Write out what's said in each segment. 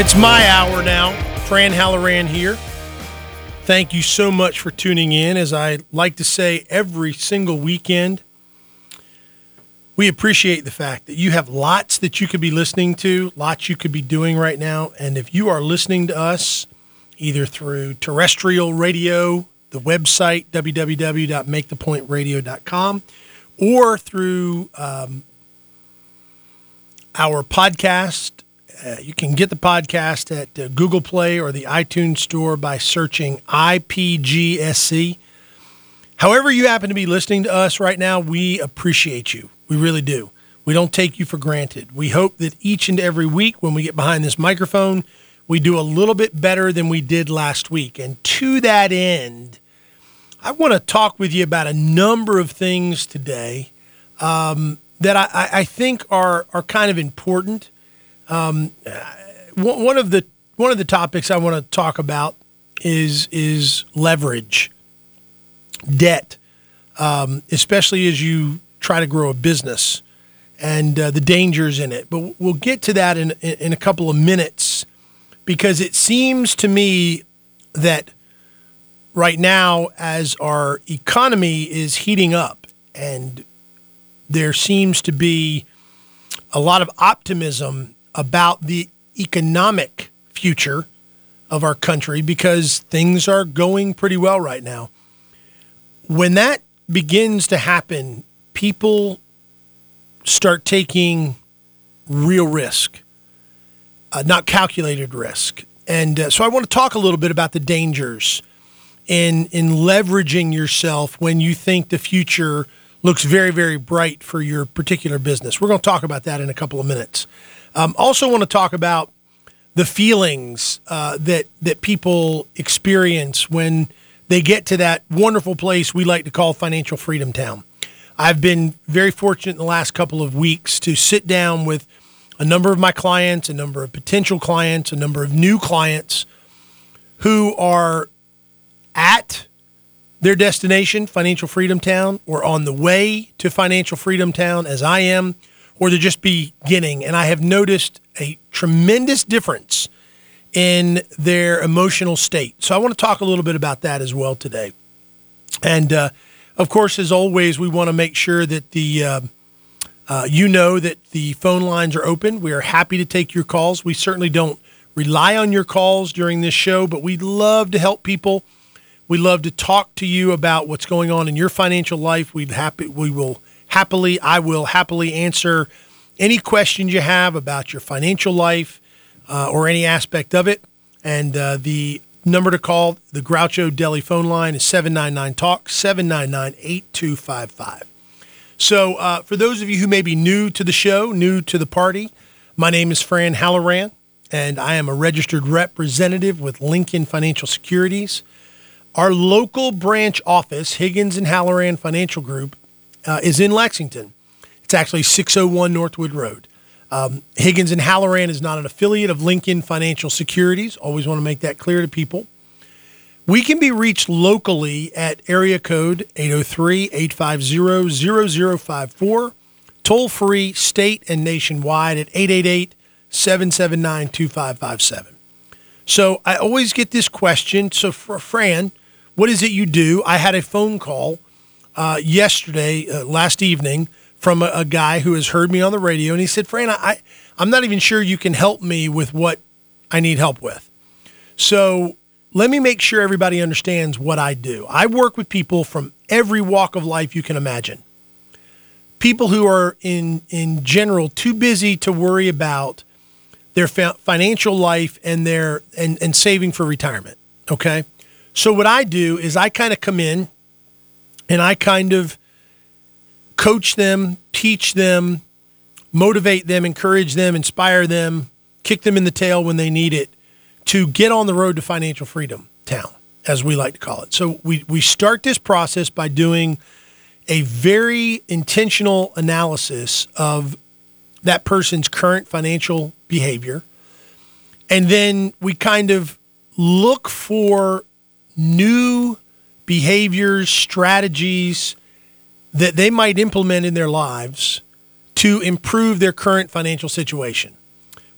It's my hour now. Fran Halloran here. Thank you so much for tuning in. As I like to say every single weekend, we appreciate the fact that you have lots that you could be listening to, lots you could be doing right now. And if you are listening to us either through terrestrial radio, the website, www.makethepointradio.com, or through um, our podcast, uh, you can get the podcast at uh, Google Play or the iTunes Store by searching IPGSC. However, you happen to be listening to us right now, we appreciate you. We really do. We don't take you for granted. We hope that each and every week when we get behind this microphone, we do a little bit better than we did last week. And to that end, I want to talk with you about a number of things today um, that I, I, think are are kind of important. Um, one of the one of the topics I want to talk about is is leverage, debt, um, especially as you try to grow a business and uh, the dangers in it. But we'll get to that in in a couple of minutes because it seems to me that right now, as our economy is heating up and there seems to be a lot of optimism about the economic future of our country because things are going pretty well right now. When that begins to happen, people start taking real risk, uh, not calculated risk. And uh, so I want to talk a little bit about the dangers in in leveraging yourself when you think the future looks very very bright for your particular business. We're going to talk about that in a couple of minutes. Um, also, want to talk about the feelings uh, that that people experience when they get to that wonderful place we like to call financial freedom town. I've been very fortunate in the last couple of weeks to sit down with a number of my clients, a number of potential clients, a number of new clients who are at their destination, Financial Freedom Town, or on the way to Financial Freedom Town, as I am, or they're just beginning. And I have noticed a tremendous difference in their emotional state. So I want to talk a little bit about that as well today. And uh, of course, as always, we want to make sure that the uh, uh, you know that the phone lines are open. We are happy to take your calls. We certainly don't rely on your calls during this show, but we'd love to help people. We love to talk to you about what's going on in your financial life. We'd happy we will happily, I will happily answer any questions you have about your financial life uh, or any aspect of it. And uh, the number to call, the Groucho Deli phone line is 799 Talk, 799 8255. So, uh, for those of you who may be new to the show, new to the party, my name is Fran Halloran, and I am a registered representative with Lincoln Financial Securities. Our local branch office, Higgins and Halloran Financial Group, uh, is in Lexington. It's actually 601 Northwood Road. Um, Higgins and Halloran is not an affiliate of Lincoln Financial Securities. Always want to make that clear to people. We can be reached locally at area code 803 850 0054, toll free state and nationwide at 888 779 2557. So I always get this question. So, for Fran, what is it you do? I had a phone call uh, yesterday, uh, last evening, from a, a, guy who has heard me on the radio, and he said, "Fran, I, I'm not even sure you can help me with what I need help with." So let me make sure everybody understands what I do. I work with people from every walk of life you can imagine. People who are in in general too busy to worry about their financial life and their and, and saving for retirement. Okay. So what I do is I kind of come in and I kind of coach them, teach them, motivate them, encourage them, inspire them, kick them in the tail when they need it to get on the road to financial freedom town, as we like to call it. So we, we start this process by doing a very intentional analysis of that person's current financial behavior. And then we kind of look for new behaviors, strategies that they might implement in their lives to improve their current financial situation.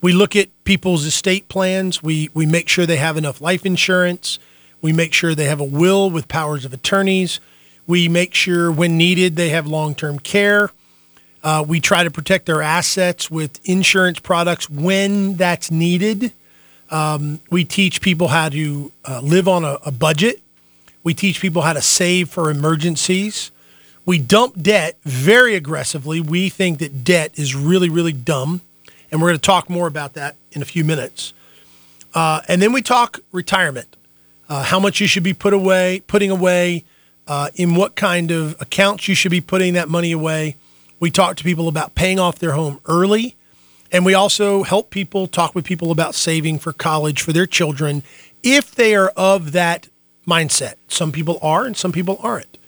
We look at people's estate plans. We we make sure they have enough life insurance. We make sure they have a will with powers of attorneys. We make sure when needed they have long-term care. Uh, we try to protect their assets with insurance products when that's needed. Um, we teach people how to uh, live on a, a budget. We teach people how to save for emergencies. We dump debt very aggressively. We think that debt is really, really dumb. And we're going to talk more about that in a few minutes. Uh, and then we talk retirement, uh, how much you should be put away, putting away, uh, in what kind of accounts you should be putting that money away. We talk to people about paying off their home early. And we also help people talk with people about saving for college for their children if they are of that mindset. Some people are and some people aren't.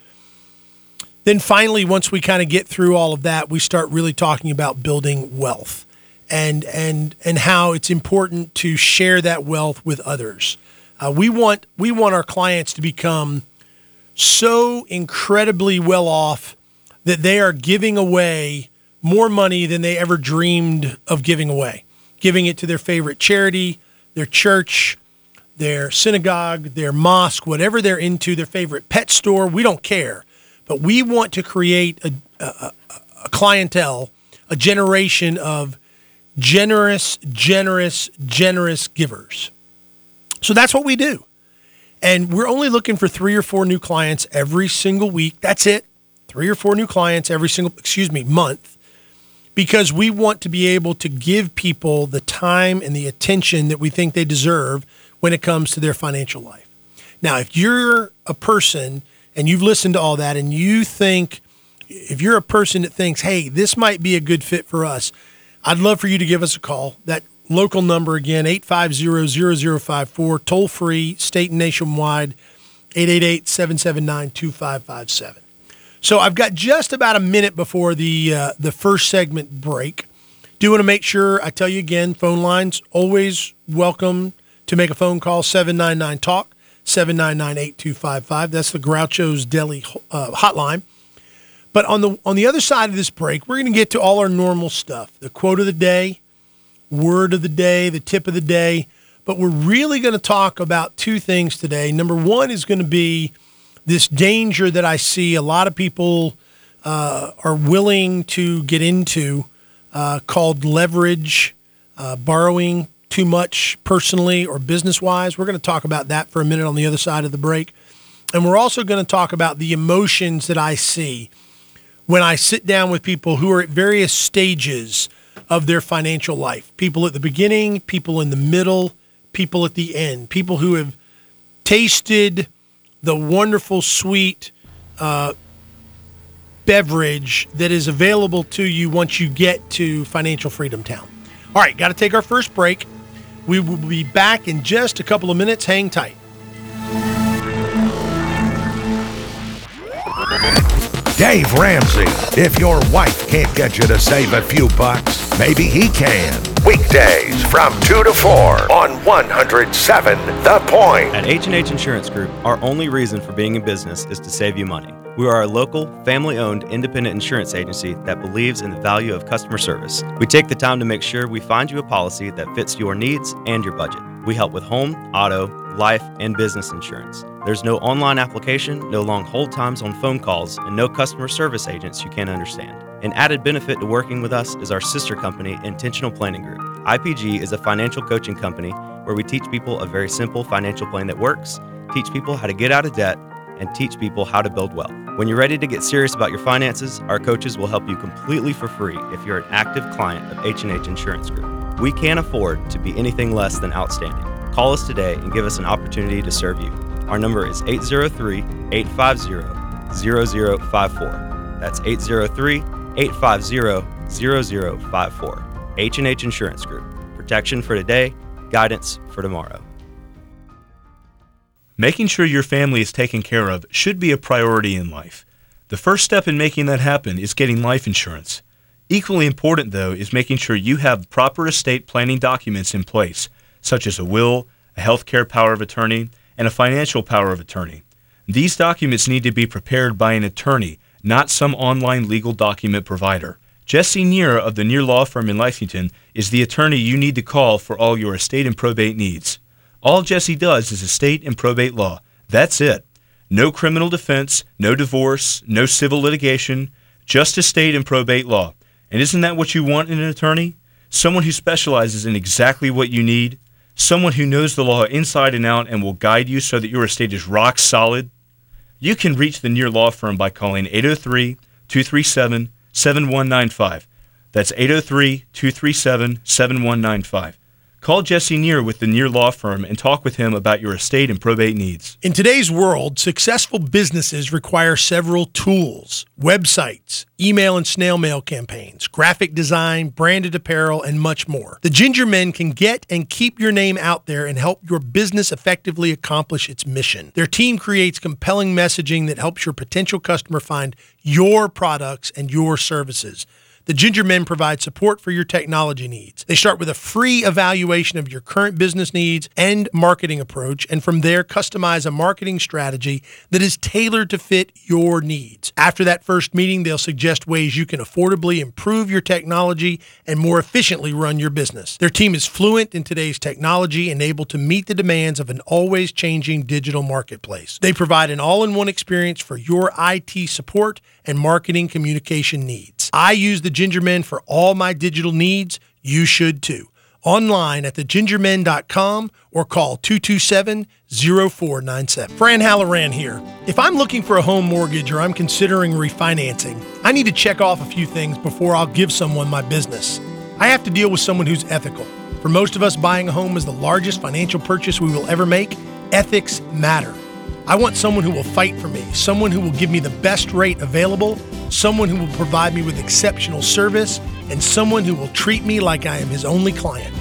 Then finally, once we kind of get through all of that, we start really talking about building wealth and and and how it's important to share that wealth with others. Uh, we want we want our clients to become so incredibly well off that they are giving away more money than they ever dreamed of giving away, giving it to their favorite charity, their church, their synagogue, their mosque, whatever they're into, their favorite pet store. We don't care. But we want to create a, a, a clientele, a generation of generous, generous, generous givers. So that's what we do. And we're only looking for three or four new clients every single week. That's it three or four new clients every single, excuse me, month, because we want to be able to give people the time and the attention that we think they deserve when it comes to their financial life. Now, if you're a person and you've listened to all that and you think, if you're a person that thinks, hey, this might be a good fit for us, I'd love for you to give us a call. That local number again, 850-0054, toll free, state and nationwide, 888-779-2557. So I've got just about a minute before the uh, the first segment break. Do want to make sure I tell you again, phone lines always welcome to make a phone call 799 talk 799-8255. That's the Groucho's Deli uh, hotline. But on the on the other side of this break, we're going to get to all our normal stuff. The quote of the day, word of the day, the tip of the day, but we're really going to talk about two things today. Number 1 is going to be this danger that I see a lot of people uh, are willing to get into uh, called leverage, uh, borrowing too much personally or business wise. We're going to talk about that for a minute on the other side of the break. And we're also going to talk about the emotions that I see when I sit down with people who are at various stages of their financial life people at the beginning, people in the middle, people at the end, people who have tasted the wonderful, sweet uh, beverage that is available to you once you get to Financial Freedom Town. All right, got to take our first break. We will be back in just a couple of minutes. Hang tight. Dave Ramsey. If your wife can't get you to save a few bucks, maybe he can. Weekdays from 2 to 4 on 107 The Point. At H&H Insurance Group, our only reason for being in business is to save you money. We are a local, family owned, independent insurance agency that believes in the value of customer service. We take the time to make sure we find you a policy that fits your needs and your budget. We help with home, auto, life, and business insurance. There's no online application, no long hold times on phone calls, and no customer service agents you can't understand. An added benefit to working with us is our sister company, Intentional Planning Group. IPG is a financial coaching company where we teach people a very simple financial plan that works, teach people how to get out of debt, and teach people how to build wealth. When you're ready to get serious about your finances, our coaches will help you completely for free if you're an active client of H&H Insurance Group. We can't afford to be anything less than outstanding. Call us today and give us an opportunity to serve you. Our number is 803-850-0054. That's 803-850-0054. H&H Insurance Group. Protection for today, guidance for tomorrow. Making sure your family is taken care of should be a priority in life. The first step in making that happen is getting life insurance. Equally important, though, is making sure you have proper estate planning documents in place, such as a will, a healthcare power of attorney, and a financial power of attorney. These documents need to be prepared by an attorney, not some online legal document provider. Jesse Neer of the Neer Law Firm in Lexington is the attorney you need to call for all your estate and probate needs. All Jesse does is estate and probate law. That's it. No criminal defense, no divorce, no civil litigation, just estate and probate law. And isn't that what you want in an attorney? Someone who specializes in exactly what you need? Someone who knows the law inside and out and will guide you so that your estate is rock solid? You can reach the Neer Law Firm by calling 803 237 7195. That's 803 237 7195. Call Jesse Neer with the Neer Law Firm and talk with him about your estate and probate needs. In today's world, successful businesses require several tools websites, email and snail mail campaigns, graphic design, branded apparel, and much more. The Ginger Men can get and keep your name out there and help your business effectively accomplish its mission. Their team creates compelling messaging that helps your potential customer find your products and your services. The Ginger Men provide support for your technology needs. They start with a free evaluation of your current business needs and marketing approach, and from there, customize a marketing strategy that is tailored to fit your needs. After that first meeting, they'll suggest ways you can affordably improve your technology and more efficiently run your business. Their team is fluent in today's technology and able to meet the demands of an always changing digital marketplace. They provide an all in one experience for your IT support and marketing communication needs. I use the Ginger Men for all my digital needs. You should too. Online at thegingermen.com or call 227 0497. Fran Halloran here. If I'm looking for a home mortgage or I'm considering refinancing, I need to check off a few things before I'll give someone my business. I have to deal with someone who's ethical. For most of us, buying a home is the largest financial purchase we will ever make. Ethics matter. I want someone who will fight for me, someone who will give me the best rate available, someone who will provide me with exceptional service, and someone who will treat me like I am his only client.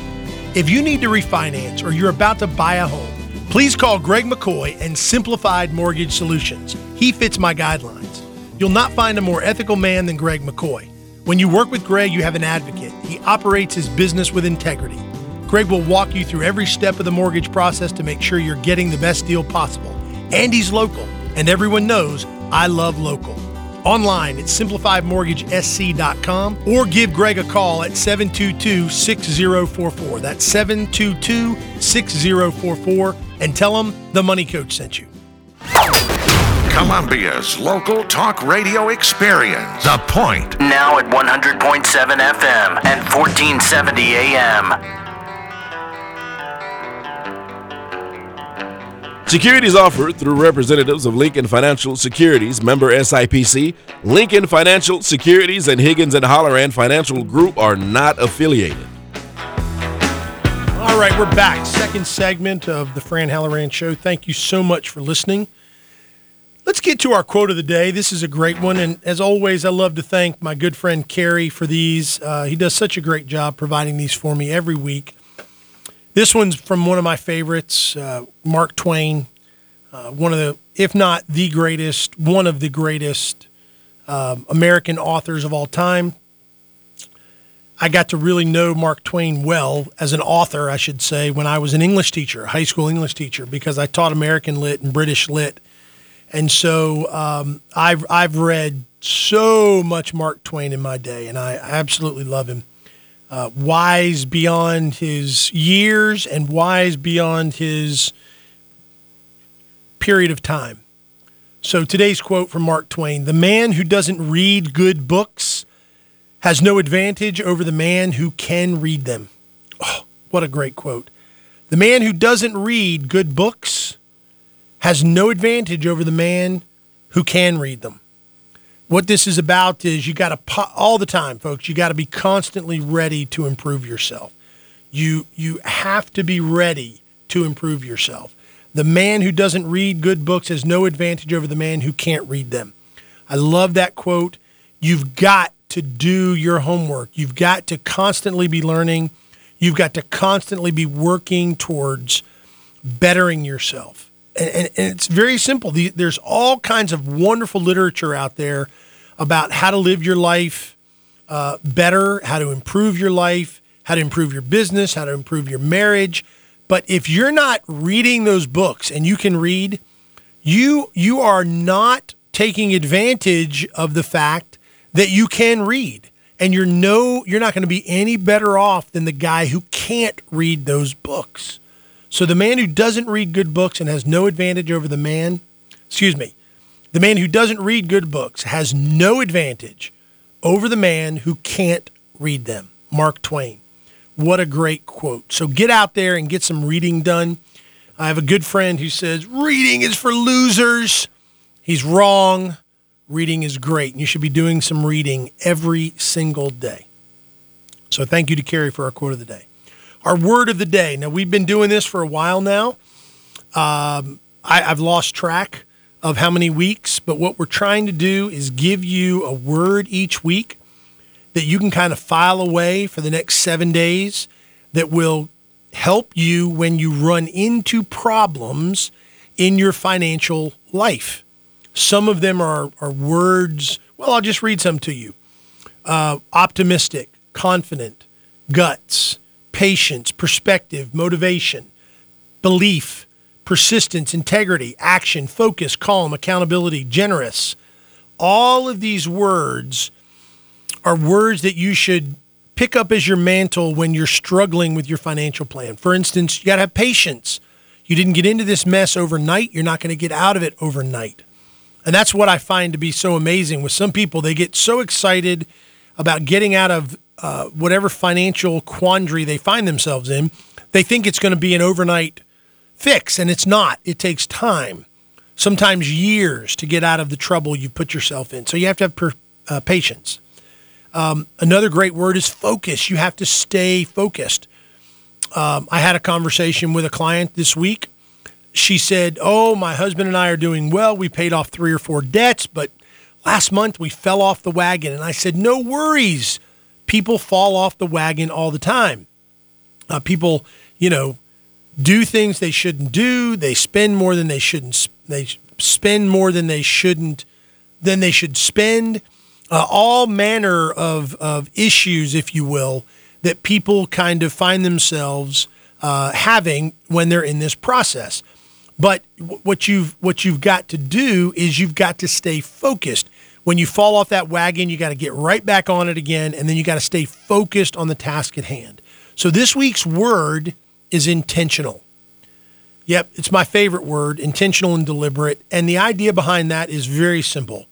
If you need to refinance or you're about to buy a home, please call Greg McCoy and Simplified Mortgage Solutions. He fits my guidelines. You'll not find a more ethical man than Greg McCoy. When you work with Greg, you have an advocate. He operates his business with integrity. Greg will walk you through every step of the mortgage process to make sure you're getting the best deal possible. And he's local, and everyone knows I love local. Online at simplifiedmortgagesc.com or give Greg a call at 722 6044. That's 722 6044 and tell him the Money Coach sent you. Columbia's local talk radio experience. The Point. Now at 100.7 FM and 1470 AM. Securities offered through representatives of Lincoln Financial Securities, member SIPC. Lincoln Financial Securities and Higgins and Halloran Financial Group are not affiliated. All right, we're back. Second segment of the Fran Halloran Show. Thank you so much for listening. Let's get to our quote of the day. This is a great one. And as always, I love to thank my good friend Kerry for these. Uh, he does such a great job providing these for me every week. This one's from one of my favorites, uh, Mark Twain, uh, one of the, if not the greatest, one of the greatest um, American authors of all time. I got to really know Mark Twain well as an author, I should say, when I was an English teacher, high school English teacher, because I taught American Lit and British Lit. And so um, I've, I've read so much Mark Twain in my day, and I absolutely love him uh, wise beyond his years and wise beyond his period of time. So today's quote from Mark Twain The man who doesn't read good books has no advantage over the man who can read them. Oh, what a great quote. The man who doesn't read good books has no advantage over the man who can read them what this is about is you got to all the time folks you got to be constantly ready to improve yourself. You you have to be ready to improve yourself. The man who doesn't read good books has no advantage over the man who can't read them. I love that quote. You've got to do your homework. You've got to constantly be learning. You've got to constantly be working towards bettering yourself and, and, and it's very simple there's all kinds of wonderful literature out there about how to live your life uh, better, how to improve your life, how to improve your business, how to improve your marriage. But if you're not reading those books and you can read, you you are not taking advantage of the fact that you can read And you're no you're not going to be any better off than the guy who can't read those books. So the man who doesn't read good books and has no advantage over the man, excuse me, the man who doesn't read good books has no advantage over the man who can't read them. Mark Twain. What a great quote. So get out there and get some reading done. I have a good friend who says reading is for losers. He's wrong. Reading is great. And you should be doing some reading every single day. So thank you to Carrie for our quote of the day. Our word of the day. Now, we've been doing this for a while now. Um, I, I've lost track of how many weeks, but what we're trying to do is give you a word each week that you can kind of file away for the next seven days that will help you when you run into problems in your financial life. Some of them are, are words, well, I'll just read some to you uh, optimistic, confident, guts, patience, perspective, motivation, belief, persistence, integrity, action, focus, calm, accountability, generous. All of these words are words that you should pick up as your mantle when you're struggling with your financial plan. For instance, you got to have patience. You didn't get into this mess overnight. You're not going to get out of it overnight. And that's what I find to be so amazing with some people. They get so excited about getting out of uh, whatever financial quandary they find themselves in. They think it's going to be an overnight fix, and it's not. It takes time, sometimes years, to get out of the trouble you put yourself in. So you have to have per, uh, patience. Um, another great word is focus. You have to stay focused. Um, I had a conversation with a client this week. She said, Oh, my husband and I are doing well. We paid off three or four debts, but last month we fell off the wagon. And I said, No worries. People fall off the wagon all the time. Uh, people, you know, do things they shouldn't do. They spend more than they shouldn't. They spend more than they shouldn't. Than they should spend uh, all manner of, of issues, if you will, that people kind of find themselves uh, having when they're in this process. But what you've what you've got to do is you've got to stay focused. When you fall off that wagon, you got to get right back on it again, and then you got to stay focused on the task at hand. So this week's word is intentional. Yep, it's my favorite word, intentional and deliberate. And the idea behind that is very simple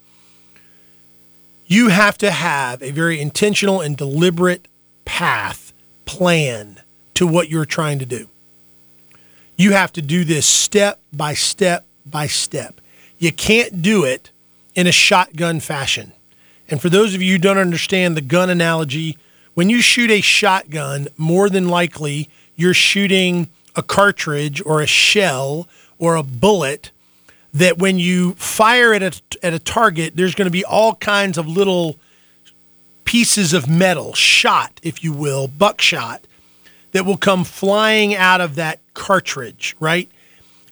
you have to have a very intentional and deliberate path plan to what you're trying to do. You have to do this step by step by step. You can't do it in a shotgun fashion. And for those of you who don't understand the gun analogy, when you shoot a shotgun, more than likely you're shooting a cartridge or a shell or a bullet that when you fire at a, at a target, there's going to be all kinds of little pieces of metal, shot, if you will, buckshot, that will come flying out of that cartridge, right?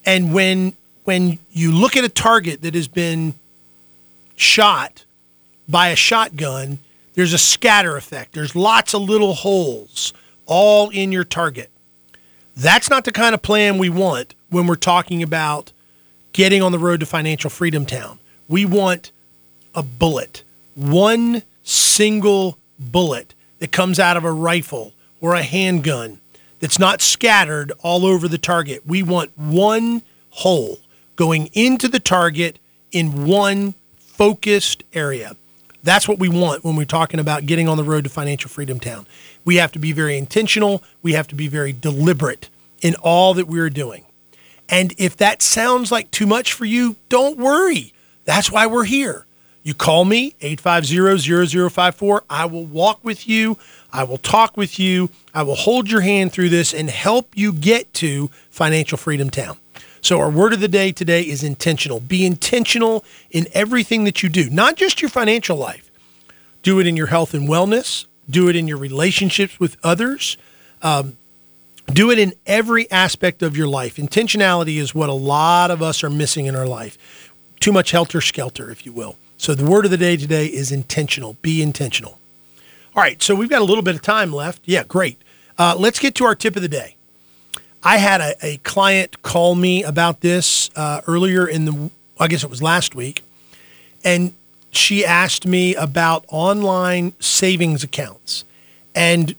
And when when you look at a target that has been shot by a shotgun, there's a scatter effect. There's lots of little holes all in your target. That's not the kind of plan we want when we're talking about getting on the road to financial freedom town. We want a bullet, one single bullet that comes out of a rifle or a handgun that's not scattered all over the target. We want one hole going into the target in one focused area. That's what we want when we're talking about getting on the road to financial freedom town. We have to be very intentional, we have to be very deliberate in all that we're doing. And if that sounds like too much for you, don't worry. That's why we're here. You call me 850-0054. I will walk with you. I will talk with you. I will hold your hand through this and help you get to financial freedom town. So our word of the day today is intentional. Be intentional in everything that you do, not just your financial life. Do it in your health and wellness. Do it in your relationships with others. Um, do it in every aspect of your life. Intentionality is what a lot of us are missing in our life. Too much helter skelter, if you will. So the word of the day today is intentional. Be intentional. All right, so we've got a little bit of time left. Yeah, great. Uh, let's get to our tip of the day. I had a, a client call me about this uh, earlier in the, I guess it was last week, and she asked me about online savings accounts. And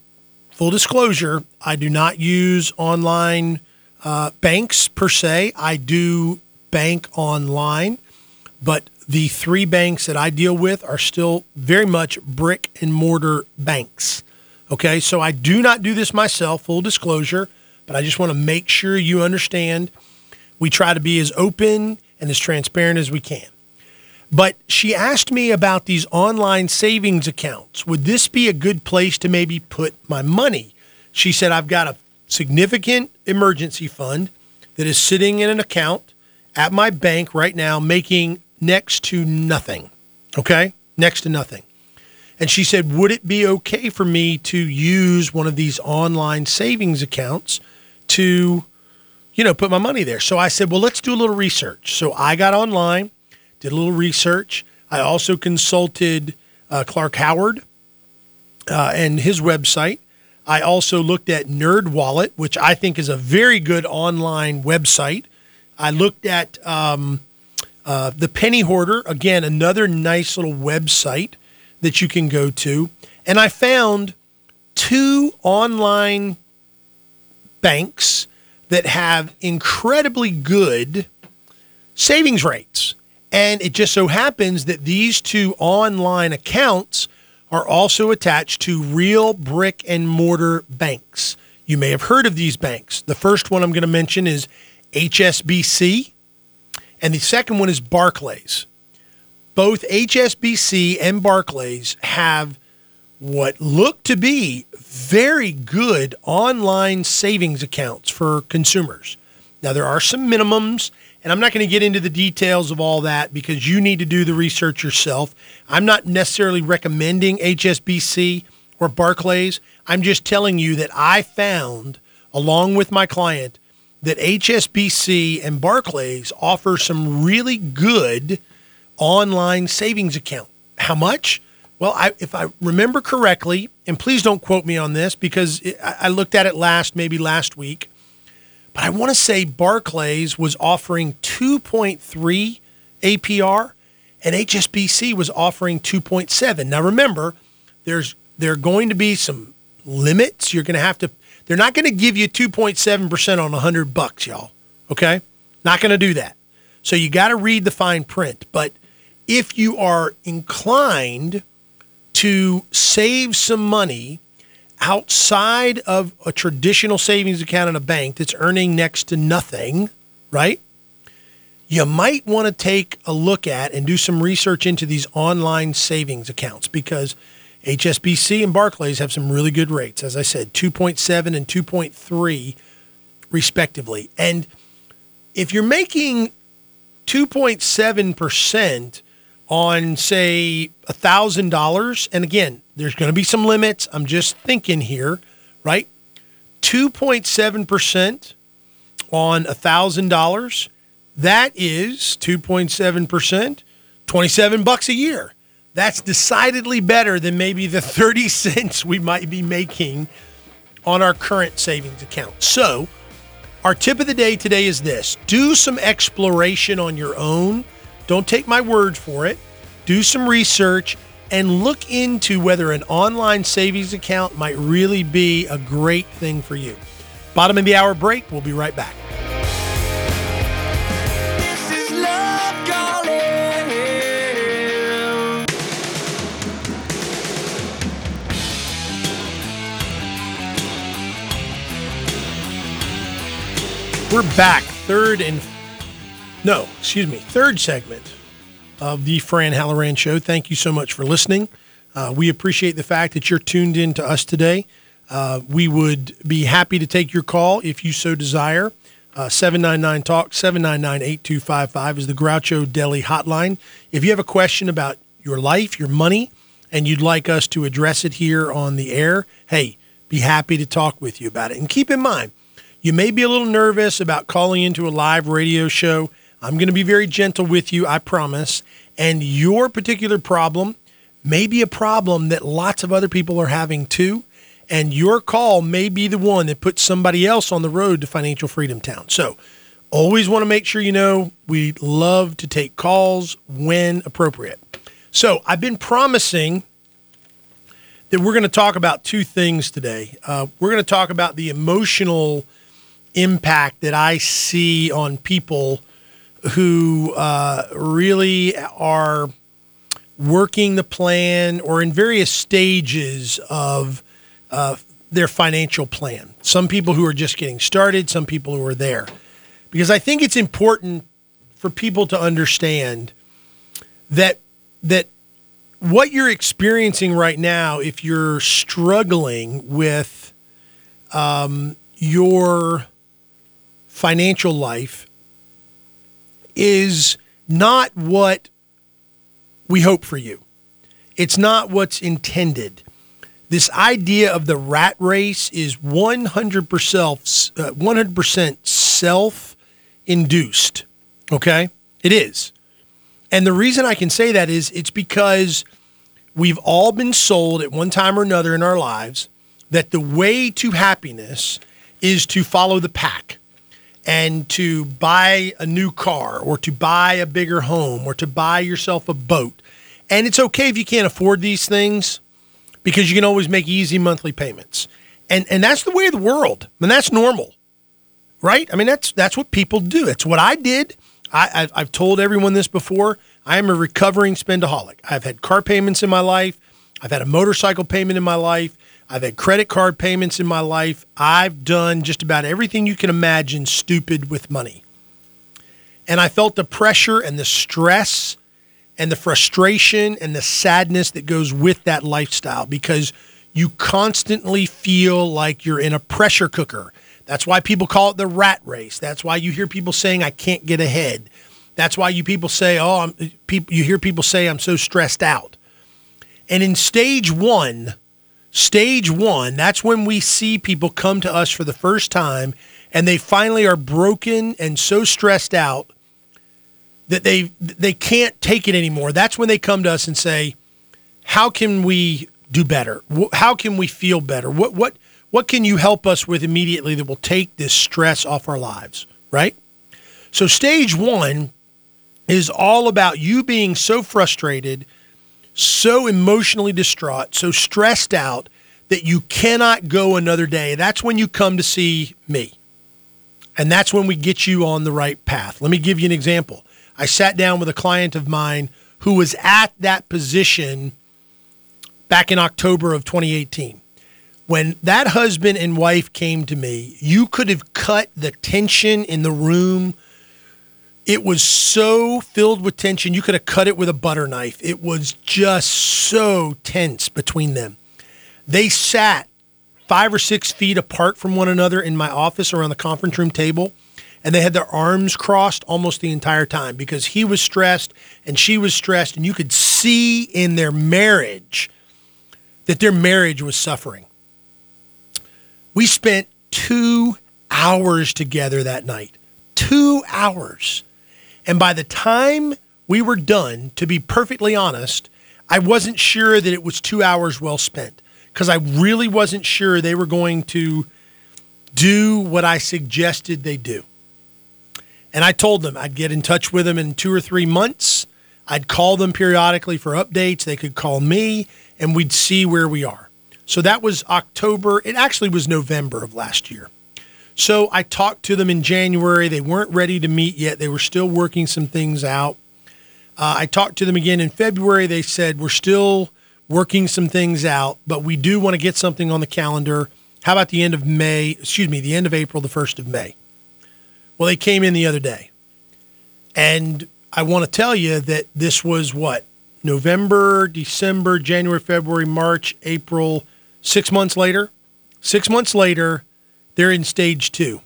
full disclosure, I do not use online uh, banks per se. I do bank online, but the three banks that I deal with are still very much brick and mortar banks. Okay, so I do not do this myself, full disclosure, but I just want to make sure you understand. We try to be as open and as transparent as we can. But she asked me about these online savings accounts. Would this be a good place to maybe put my money? She said, I've got a significant emergency fund that is sitting in an account at my bank right now, making next to nothing. Okay? Next to nothing. And she said, Would it be okay for me to use one of these online savings accounts to, you know, put my money there? So I said, Well, let's do a little research. So I got online did a little research. I also consulted uh, Clark Howard uh, and his website. I also looked at Nerd Wallet, which I think is a very good online website. I looked at um, uh, the Penny Hoarder, again, another nice little website that you can go to. And I found two online banks that have incredibly good savings rates. And it just so happens that these two online accounts are also attached to real brick and mortar banks. You may have heard of these banks. The first one I'm going to mention is HSBC, and the second one is Barclays. Both HSBC and Barclays have what look to be very good online savings accounts for consumers. Now, there are some minimums and I'm not going to get into the details of all that because you need to do the research yourself. I'm not necessarily recommending HSBC or Barclays. I'm just telling you that I found, along with my client, that HSBC and Barclays offer some really good online savings account. How much? Well, I, if I remember correctly, and please don't quote me on this because it, I looked at it last, maybe last week. But I want to say Barclays was offering 2.3 APR and HSBC was offering 2.7. Now remember, there's there are going to be some limits. You're going to have to they're not going to give you 2.7% on 100 bucks, y'all. Okay? Not going to do that. So you got to read the fine print, but if you are inclined to save some money outside of a traditional savings account in a bank that's earning next to nothing, right? You might want to take a look at and do some research into these online savings accounts because HSBC and Barclays have some really good rates. As I said, 2.7 and 2.3 respectively. And if you're making 2.7% on say a $1,000 and again, there's going to be some limits. I'm just thinking here, right? 2.7% on a $1,000. That is 2.7%, 27 bucks a year. That's decidedly better than maybe the 30 cents we might be making on our current savings account. So, our tip of the day today is this do some exploration on your own. Don't take my word for it. Do some research and look into whether an online savings account might really be a great thing for you. Bottom of the hour break. We'll be right back. We're back. Third and no, excuse me, third segment of the Fran Halloran Show. Thank you so much for listening. Uh, we appreciate the fact that you're tuned in to us today. Uh, we would be happy to take your call if you so desire. Uh, 799 Talk, 799 8255 is the Groucho Deli hotline. If you have a question about your life, your money, and you'd like us to address it here on the air, hey, be happy to talk with you about it. And keep in mind, you may be a little nervous about calling into a live radio show. I'm going to be very gentle with you, I promise. And your particular problem may be a problem that lots of other people are having too. And your call may be the one that puts somebody else on the road to Financial Freedom Town. So always want to make sure you know we love to take calls when appropriate. So I've been promising that we're going to talk about two things today. Uh, we're going to talk about the emotional impact that I see on people who uh, really are working the plan or in various stages of uh, their financial plan. Some people who are just getting started, some people who are there. Because I think it's important for people to understand that that what you're experiencing right now, if you're struggling with um, your financial life, is not what we hope for you. It's not what's intended. This idea of the rat race is 100% 100% self induced. Okay? It is. And the reason I can say that is it's because we've all been sold at one time or another in our lives that the way to happiness is to follow the pack and to buy a new car or to buy a bigger home or to buy yourself a boat. And it's okay if you can't afford these things because you can always make easy monthly payments. And and that's the way of the world. And that's normal. Right? I mean that's that's what people do. That's what I did. I, I've, I've told everyone this before. I am a recovering spendaholic. I've had car payments in my life. I've had a motorcycle payment in my life. I've had credit card payments in my life. I've done just about everything you can imagine stupid with money. And I felt the pressure and the stress and the frustration and the sadness that goes with that lifestyle because you constantly feel like you're in a pressure cooker. That's why people call it the rat race. That's why you hear people saying, I can't get ahead. That's why you people say, oh, I'm, you hear people say, I'm so stressed out. And in stage one, Stage one, that's when we see people come to us for the first time and they finally are broken and so stressed out that they they can't take it anymore. That's when they come to us and say, "How can we do better? How can we feel better? What what what can you help us with immediately that will take this stress off our lives?" Right? So stage 1 is all about you being so frustrated so emotionally distraught, so stressed out that you cannot go another day. That's when you come to see me. And that's when we get you on the right path. Let me give you an example. I sat down with a client of mine who was at that position back in October of 2018. When that husband and wife came to me, you could have cut the tension in the room it was so filled with tension, you could have cut it with a butter knife. It was just so tense between them. They sat five or six feet apart from one another in my office around the conference room table, and they had their arms crossed almost the entire time because he was stressed and she was stressed, and you could see in their marriage that their marriage was suffering. We spent two hours together that night. Two hours. And by the time we were done, to be perfectly honest, I wasn't sure that it was two hours well spent because I really wasn't sure they were going to do what I suggested they do. And I told them I'd get in touch with them in two or three months. I'd call them periodically for updates. They could call me and we'd see where we are. So that was October. It actually was November of last year. So I talked to them in January. They weren't ready to meet yet. They were still working some things out. Uh, I talked to them again in February. They said, We're still working some things out, but we do want to get something on the calendar. How about the end of May? Excuse me, the end of April, the 1st of May? Well, they came in the other day. And I want to tell you that this was what? November, December, January, February, March, April, six months later. Six months later, they're in stage two.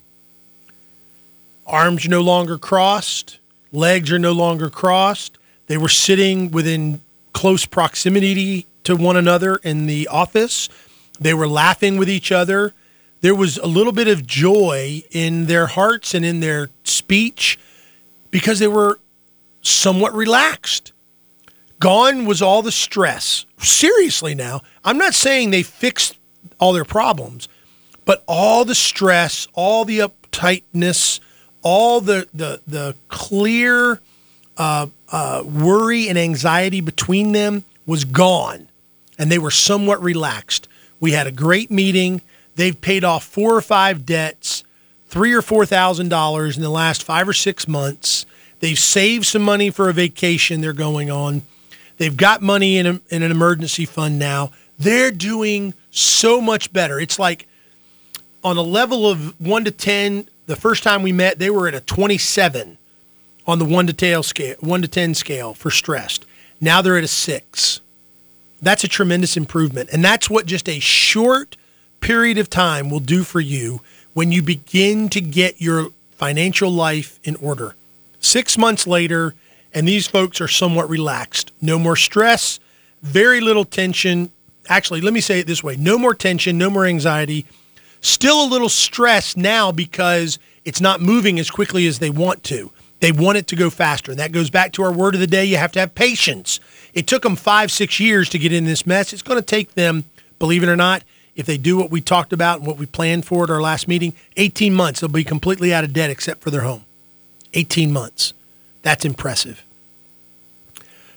Arms are no longer crossed, legs are no longer crossed. They were sitting within close proximity to one another in the office. They were laughing with each other. There was a little bit of joy in their hearts and in their speech because they were somewhat relaxed. Gone was all the stress. Seriously, now, I'm not saying they fixed all their problems, but all the stress, all the uptightness, all the the the clear uh, uh, worry and anxiety between them was gone, and they were somewhat relaxed. We had a great meeting. They've paid off four or five debts, three or four thousand dollars in the last five or six months. They've saved some money for a vacation they're going on. They've got money in, a, in an emergency fund now. They're doing so much better. It's like on a level of one to 10, the first time we met, they were at a 27 on the one to tail scale, one to 10 scale for stressed. Now they're at a six. That's a tremendous improvement. And that's what just a short period of time will do for you when you begin to get your financial life in order. Six months later, and these folks are somewhat relaxed. No more stress, very little tension. Actually, let me say it this way no more tension, no more anxiety. Still a little stressed now because it's not moving as quickly as they want to. They want it to go faster. And that goes back to our word of the day you have to have patience. It took them five, six years to get in this mess. It's going to take them, believe it or not, if they do what we talked about and what we planned for at our last meeting, 18 months, they'll be completely out of debt except for their home. 18 months. That's impressive.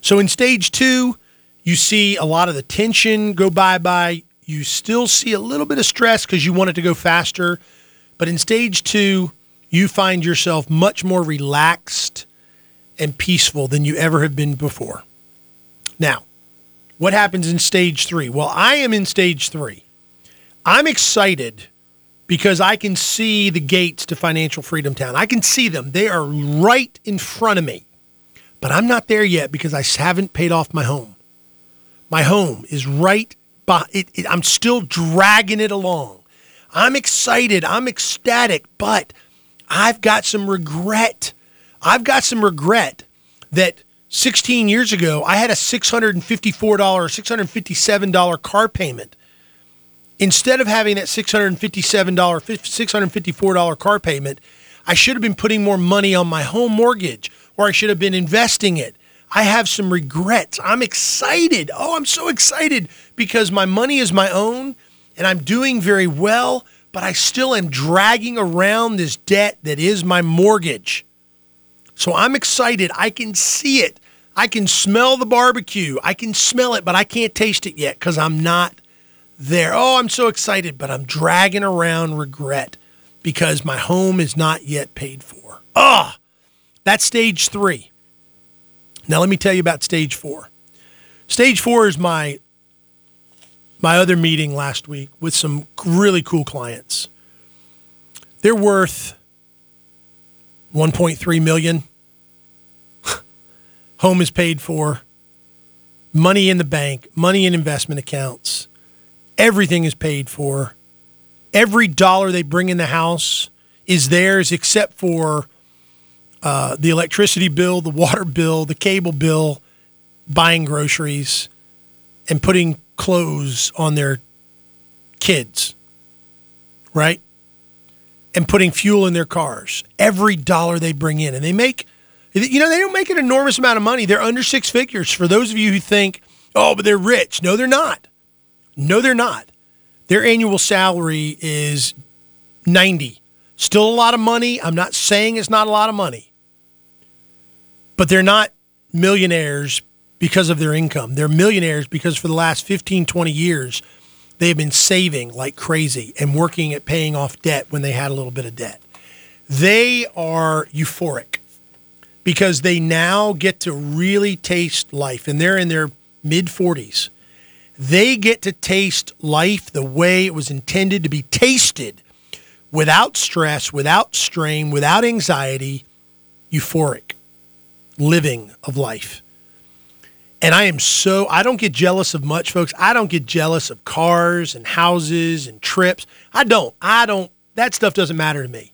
So in stage two, you see a lot of the tension go bye bye. You still see a little bit of stress because you want it to go faster. But in stage two, you find yourself much more relaxed and peaceful than you ever have been before. Now, what happens in stage three? Well, I am in stage three. I'm excited because I can see the gates to Financial Freedom Town. I can see them. They are right in front of me. But I'm not there yet because I haven't paid off my home. My home is right by it, it, I'm still dragging it along. I'm excited. I'm ecstatic, but I've got some regret. I've got some regret that 16 years ago I had a $654, $657 car payment. Instead of having that $657, $654 car payment, I should have been putting more money on my home mortgage or I should have been investing it. I have some regrets. I'm excited. Oh, I'm so excited because my money is my own and I'm doing very well, but I still am dragging around this debt that is my mortgage. So I'm excited. I can see it. I can smell the barbecue. I can smell it, but I can't taste it yet because I'm not there. Oh, I'm so excited, but I'm dragging around regret because my home is not yet paid for. Ah, oh, that's stage three. Now let me tell you about stage four. Stage four is my my other meeting last week with some really cool clients. They're worth 1.3 million. Home is paid for. Money in the bank, money in investment accounts. Everything is paid for. Every dollar they bring in the house is theirs except for uh, the electricity bill, the water bill, the cable bill, buying groceries, and putting clothes on their kids, right? And putting fuel in their cars. Every dollar they bring in. And they make, you know, they don't make an enormous amount of money. They're under six figures. For those of you who think, oh, but they're rich. No, they're not. No, they're not. Their annual salary is 90. Still a lot of money. I'm not saying it's not a lot of money but they're not millionaires because of their income. They're millionaires because for the last 15, 20 years, they have been saving like crazy and working at paying off debt when they had a little bit of debt. They are euphoric because they now get to really taste life and they're in their mid 40s. They get to taste life the way it was intended to be tasted without stress, without strain, without anxiety, euphoric living of life. And I am so, I don't get jealous of much, folks. I don't get jealous of cars and houses and trips. I don't. I don't, that stuff doesn't matter to me.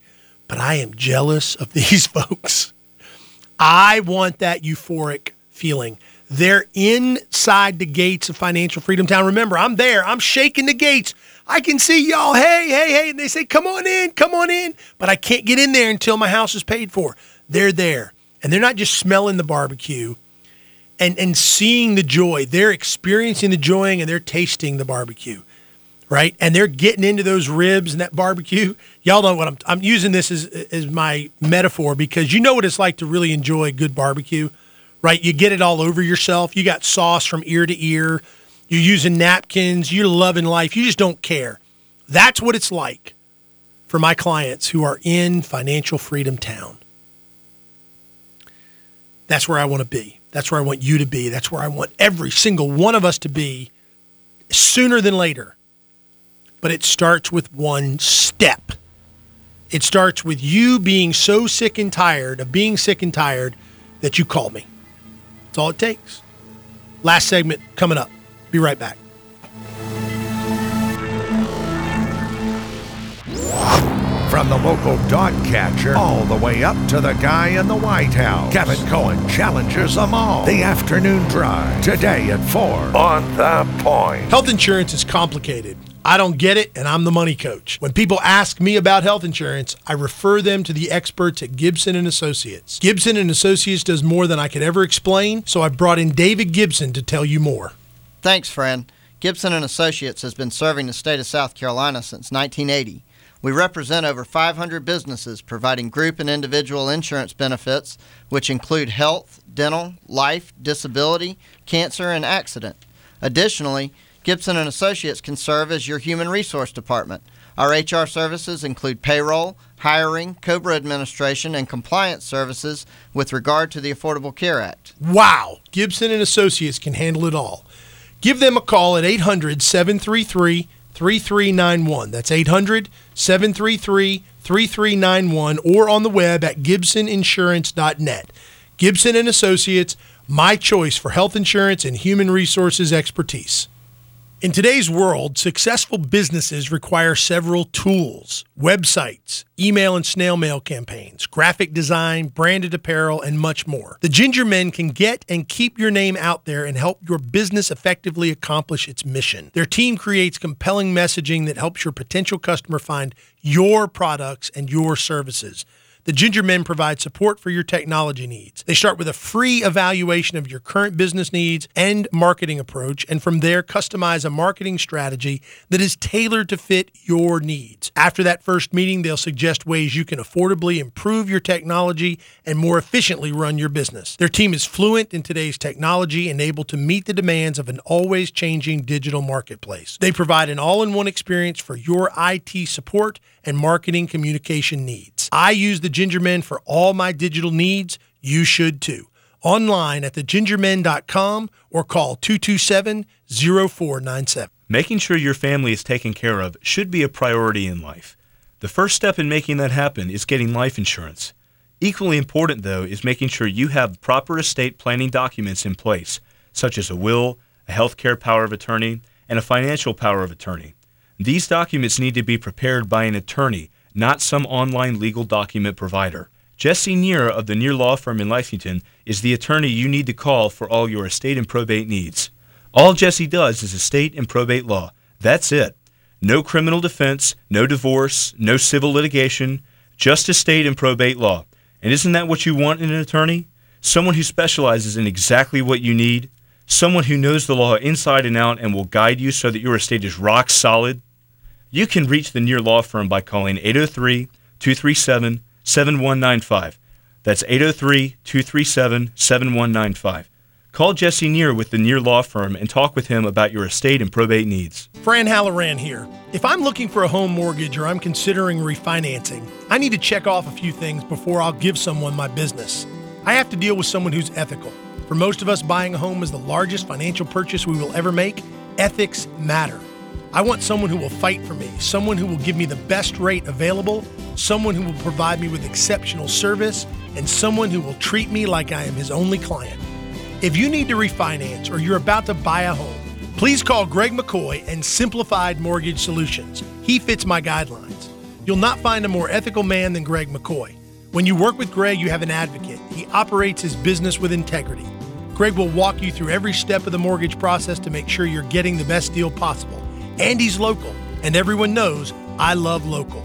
But I am jealous of these folks. I want that euphoric feeling. They're inside the gates of Financial Freedom Town. Remember, I'm there. I'm shaking the gates. I can see y'all. Hey, hey, hey. And they say, come on in, come on in. But I can't get in there until my house is paid for. They're there and they're not just smelling the barbecue and and seeing the joy. They're experiencing the joy and they're tasting the barbecue. right? And they're getting into those ribs and that barbecue. Y'all know what I'm I'm using this as as my metaphor because you know what it's like to really enjoy good barbecue, right? You get it all over yourself. You got sauce from ear to ear. You're using napkins. You're loving life. You just don't care. That's what it's like for my clients who are in financial freedom town. That's where I want to be. That's where I want you to be. That's where I want every single one of us to be sooner than later. But it starts with one step. It starts with you being so sick and tired of being sick and tired that you call me. That's all it takes. Last segment coming up. Be right back. From the local dog catcher all the way up to the guy in the White House, Kevin Cohen challenges them all. The afternoon drive today at 4 on The Point. Health insurance is complicated. I don't get it, and I'm the money coach. When people ask me about health insurance, I refer them to the experts at Gibson and Associates. Gibson and Associates does more than I could ever explain, so I've brought in David Gibson to tell you more. Thanks, friend. Gibson and Associates has been serving the state of South Carolina since 1980. We represent over 500 businesses providing group and individual insurance benefits, which include health, dental, life, disability, cancer, and accident. Additionally, Gibson and Associates can serve as your human resource department. Our HR services include payroll, hiring, COBRA administration, and compliance services with regard to the Affordable Care Act. Wow, Gibson and Associates can handle it all. Give them a call at 800 733 3391. That's 800 733 3391 or on the web at gibsoninsurance.net. Gibson and Associates, my choice for health insurance and human resources expertise. In today's world, successful businesses require several tools websites, email and snail mail campaigns, graphic design, branded apparel, and much more. The Ginger Men can get and keep your name out there and help your business effectively accomplish its mission. Their team creates compelling messaging that helps your potential customer find your products and your services. The Ginger Men provide support for your technology needs. They start with a free evaluation of your current business needs and marketing approach, and from there, customize a marketing strategy that is tailored to fit your needs. After that first meeting, they'll suggest ways you can affordably improve your technology and more efficiently run your business. Their team is fluent in today's technology and able to meet the demands of an always changing digital marketplace. They provide an all in one experience for your IT support and marketing communication needs. I use the Ginger Men for all my digital needs. You should too. Online at thegingermen.com or call 227 0497. Making sure your family is taken care of should be a priority in life. The first step in making that happen is getting life insurance. Equally important, though, is making sure you have proper estate planning documents in place, such as a will, a health care power of attorney, and a financial power of attorney. These documents need to be prepared by an attorney, not some online legal document provider. Jesse Neer of the Neer Law Firm in Lexington is the attorney you need to call for all your estate and probate needs. All Jesse does is estate and probate law. That's it. No criminal defense, no divorce, no civil litigation, just estate and probate law. And isn't that what you want in an attorney? Someone who specializes in exactly what you need? Someone who knows the law inside and out and will guide you so that your estate is rock solid? You can reach the Neer Law Firm by calling 803 237 7195. That's 803 237 7195. Call Jesse Neer with the Neer Law Firm and talk with him about your estate and probate needs. Fran Halloran here. If I'm looking for a home mortgage or I'm considering refinancing, I need to check off a few things before I'll give someone my business. I have to deal with someone who's ethical. For most of us, buying a home is the largest financial purchase we will ever make. Ethics matter. I want someone who will fight for me, someone who will give me the best rate available, someone who will provide me with exceptional service, and someone who will treat me like I am his only client. If you need to refinance or you're about to buy a home, please call Greg McCoy and Simplified Mortgage Solutions. He fits my guidelines. You'll not find a more ethical man than Greg McCoy. When you work with Greg, you have an advocate. He operates his business with integrity. Greg will walk you through every step of the mortgage process to make sure you're getting the best deal possible. And he's local, and everyone knows I love local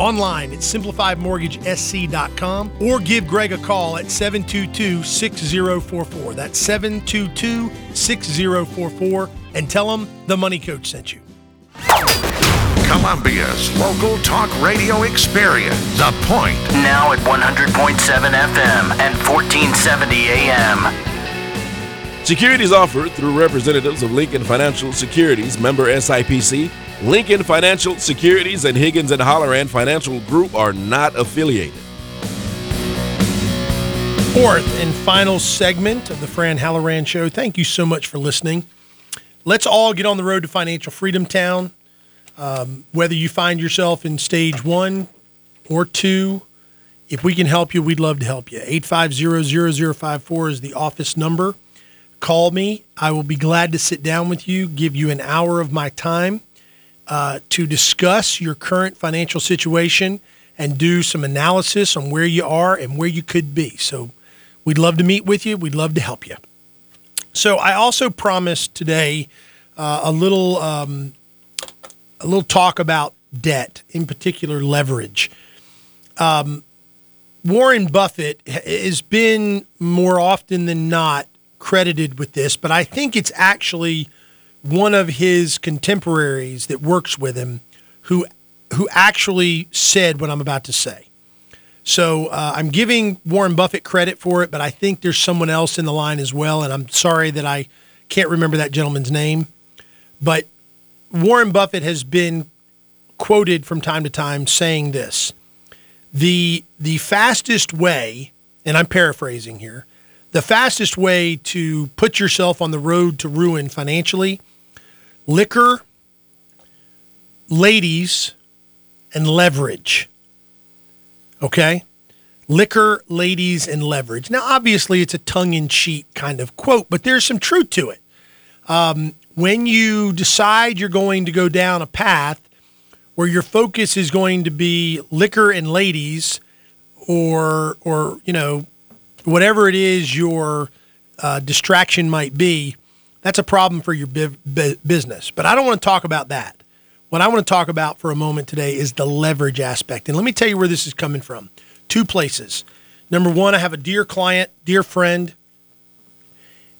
online at simplifiedmortgagesc.com or give Greg a call at 722 6044. That's 722 6044 and tell him the Money Coach sent you. Columbia's local talk radio experience. The Point. Now at 100.7 FM and 1470 AM. Securities offered through representatives of Lincoln Financial Securities, member SIPC. Lincoln Financial Securities and Higgins and Halloran Financial Group are not affiliated. Fourth and final segment of the Fran Halloran Show. Thank you so much for listening. Let's all get on the road to financial freedom town. Um, whether you find yourself in stage one or two, if we can help you, we'd love to help you. 850-0054 is the office number. Call me. I will be glad to sit down with you, give you an hour of my time uh, to discuss your current financial situation and do some analysis on where you are and where you could be. So we'd love to meet with you. We'd love to help you. So I also promised today uh, a little um, a little talk about debt, in particular leverage. Um, Warren Buffett has been more often than not credited with this, but I think it's actually one of his contemporaries that works with him who who actually said what I'm about to say. So uh, I'm giving Warren Buffett credit for it, but I think there's someone else in the line as well, and I'm sorry that I can't remember that gentleman's name. But Warren Buffett has been quoted from time to time saying this: the the fastest way, and I'm paraphrasing here, the fastest way to put yourself on the road to ruin financially, liquor, ladies, and leverage. Okay? Liquor, ladies, and leverage. Now, obviously, it's a tongue in cheek kind of quote, but there's some truth to it. Um, when you decide you're going to go down a path where your focus is going to be liquor and ladies, or, or you know, whatever it is your uh, distraction might be, that's a problem for your bi- bi- business. But I don't want to talk about that. What I want to talk about for a moment today is the leverage aspect. And let me tell you where this is coming from. Two places. Number one, I have a dear client, dear friend,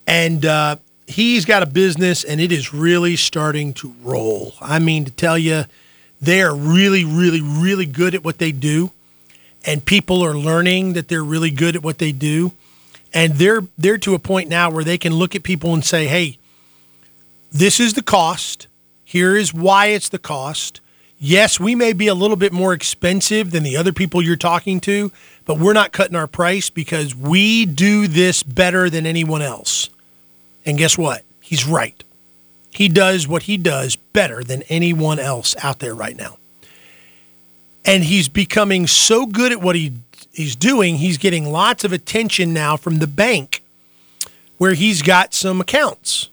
and uh, he's got a business and it is really starting to roll. I mean, to tell you, they are really, really, really good at what they do. And people are learning that they're really good at what they do. And they're they're to a point now where they can look at people and say, hey, this is the cost. Here is why it's the cost. Yes, we may be a little bit more expensive than the other people you're talking to, but we're not cutting our price because we do this better than anyone else. And guess what? He's right. He does what he does better than anyone else out there right now. And he's becoming so good at what he, he's doing, he's getting lots of attention now from the bank where he's got some accounts.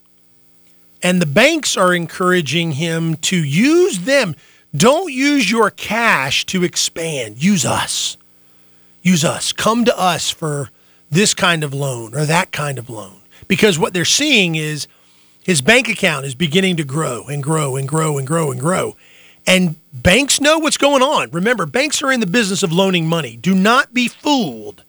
And the banks are encouraging him to use them. Don't use your cash to expand. Use us. Use us. Come to us for this kind of loan or that kind of loan. Because what they're seeing is his bank account is beginning to grow and grow and grow and grow and grow. And banks know what's going on. Remember, banks are in the business of loaning money. Do not be fooled.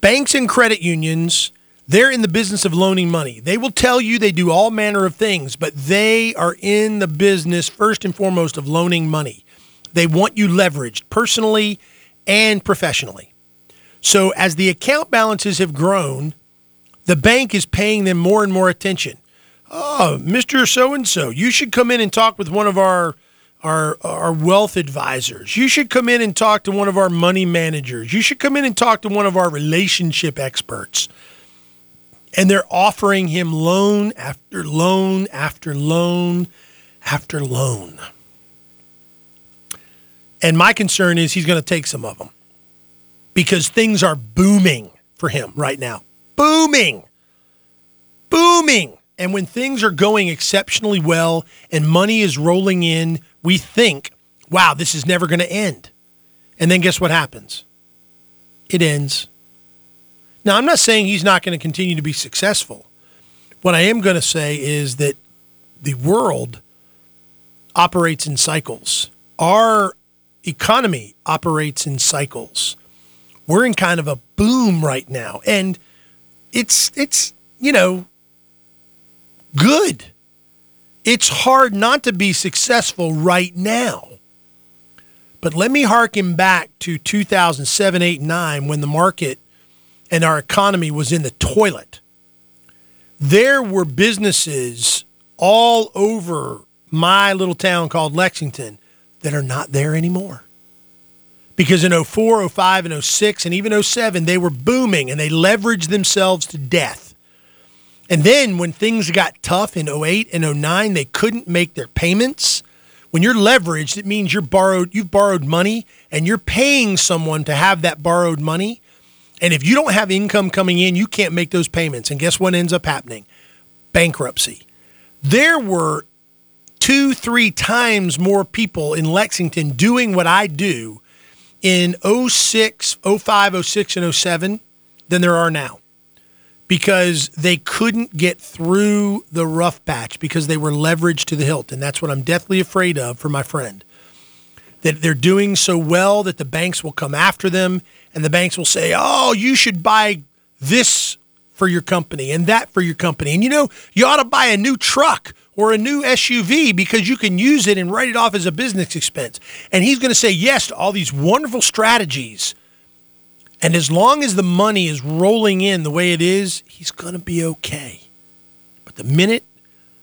Banks and credit unions, they're in the business of loaning money. They will tell you they do all manner of things, but they are in the business, first and foremost, of loaning money. They want you leveraged personally and professionally. So as the account balances have grown, the bank is paying them more and more attention. Oh, Mr. So and so, you should come in and talk with one of our our our wealth advisors. You should come in and talk to one of our money managers. You should come in and talk to one of our relationship experts. And they're offering him loan after loan after loan after loan. And my concern is he's going to take some of them because things are booming for him right now. Booming. Booming. And when things are going exceptionally well and money is rolling in, we think, wow, this is never going to end. And then guess what happens? It ends. Now, I'm not saying he's not going to continue to be successful. What I am going to say is that the world operates in cycles. Our economy operates in cycles. We're in kind of a boom right now. And it's it's, you know, good. It's hard not to be successful right now. But let me harken back to 2007, 8, 9 when the market and our economy was in the toilet. There were businesses all over my little town called Lexington that are not there anymore. Because in 04, 05, and 06, and even 07, they were booming and they leveraged themselves to death. And then when things got tough in 08 and 09, they couldn't make their payments when you're leveraged, it means you're borrowed, you've borrowed money and you're paying someone to have that borrowed money. And if you don't have income coming in, you can't make those payments. And guess what ends up happening? Bankruptcy. There were two, three times more people in Lexington doing what I do in 06, 05, 06, and 07 than there are now because they couldn't get through the rough patch because they were leveraged to the hilt. And that's what I'm deathly afraid of for my friend. That they're doing so well that the banks will come after them and the banks will say, oh, you should buy this for your company and that for your company. And you know, you ought to buy a new truck or a new SUV because you can use it and write it off as a business expense. And he's going to say yes to all these wonderful strategies and as long as the money is rolling in the way it is, he's going to be okay. But the minute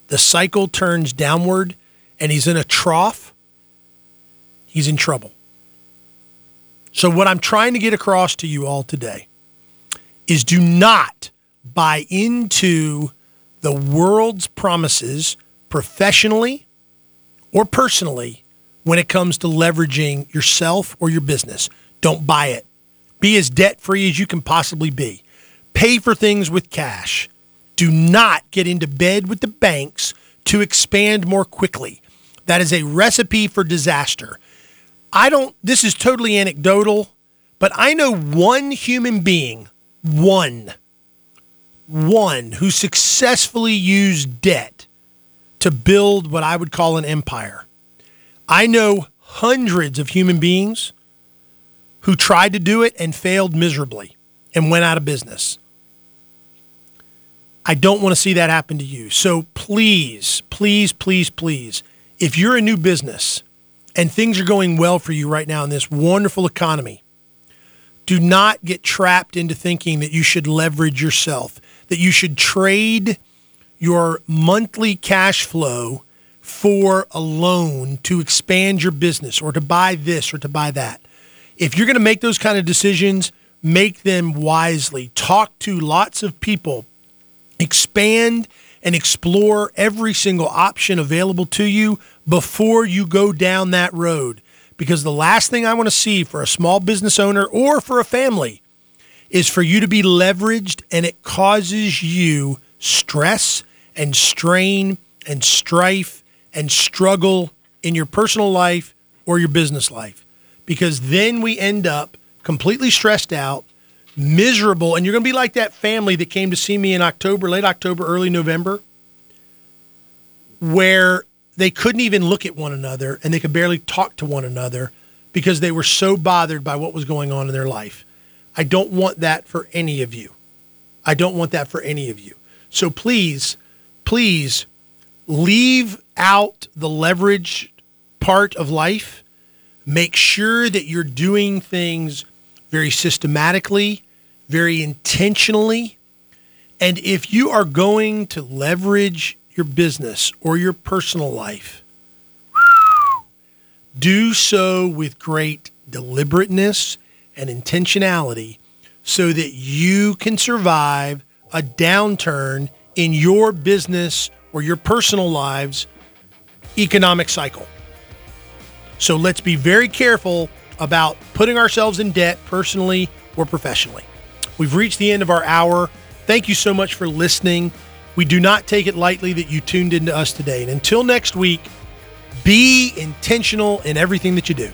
the cycle turns downward and he's in a trough, he's in trouble. So, what I'm trying to get across to you all today is do not buy into the world's promises professionally or personally when it comes to leveraging yourself or your business. Don't buy it. Be as debt free as you can possibly be. Pay for things with cash. Do not get into bed with the banks to expand more quickly. That is a recipe for disaster. I don't, this is totally anecdotal, but I know one human being, one, one who successfully used debt to build what I would call an empire. I know hundreds of human beings who tried to do it and failed miserably and went out of business. I don't want to see that happen to you. So please, please, please, please, if you're a new business and things are going well for you right now in this wonderful economy, do not get trapped into thinking that you should leverage yourself, that you should trade your monthly cash flow for a loan to expand your business or to buy this or to buy that if you're going to make those kind of decisions, make them wisely. Talk to lots of people. Expand and explore every single option available to you before you go down that road. Because the last thing I want to see for a small business owner or for a family is for you to be leveraged and it causes you stress and strain and strife and struggle in your personal life or your business life because then we end up completely stressed out, miserable, and you're going to be like that family that came to see me in October, late October, early November, where they couldn't even look at one another and they could barely talk to one another because they were so bothered by what was going on in their life. I don't want that for any of you. I don't want that for any of you. So please, please leave out the leverage part of life Make sure that you're doing things very systematically, very intentionally. And if you are going to leverage your business or your personal life, do so with great deliberateness and intentionality so that you can survive a downturn in your business or your personal lives economic cycle. So let's be very careful about putting ourselves in debt personally or professionally. We've reached the end of our hour. Thank you so much for listening. We do not take it lightly that you tuned into us today. And until next week, be intentional in everything that you do.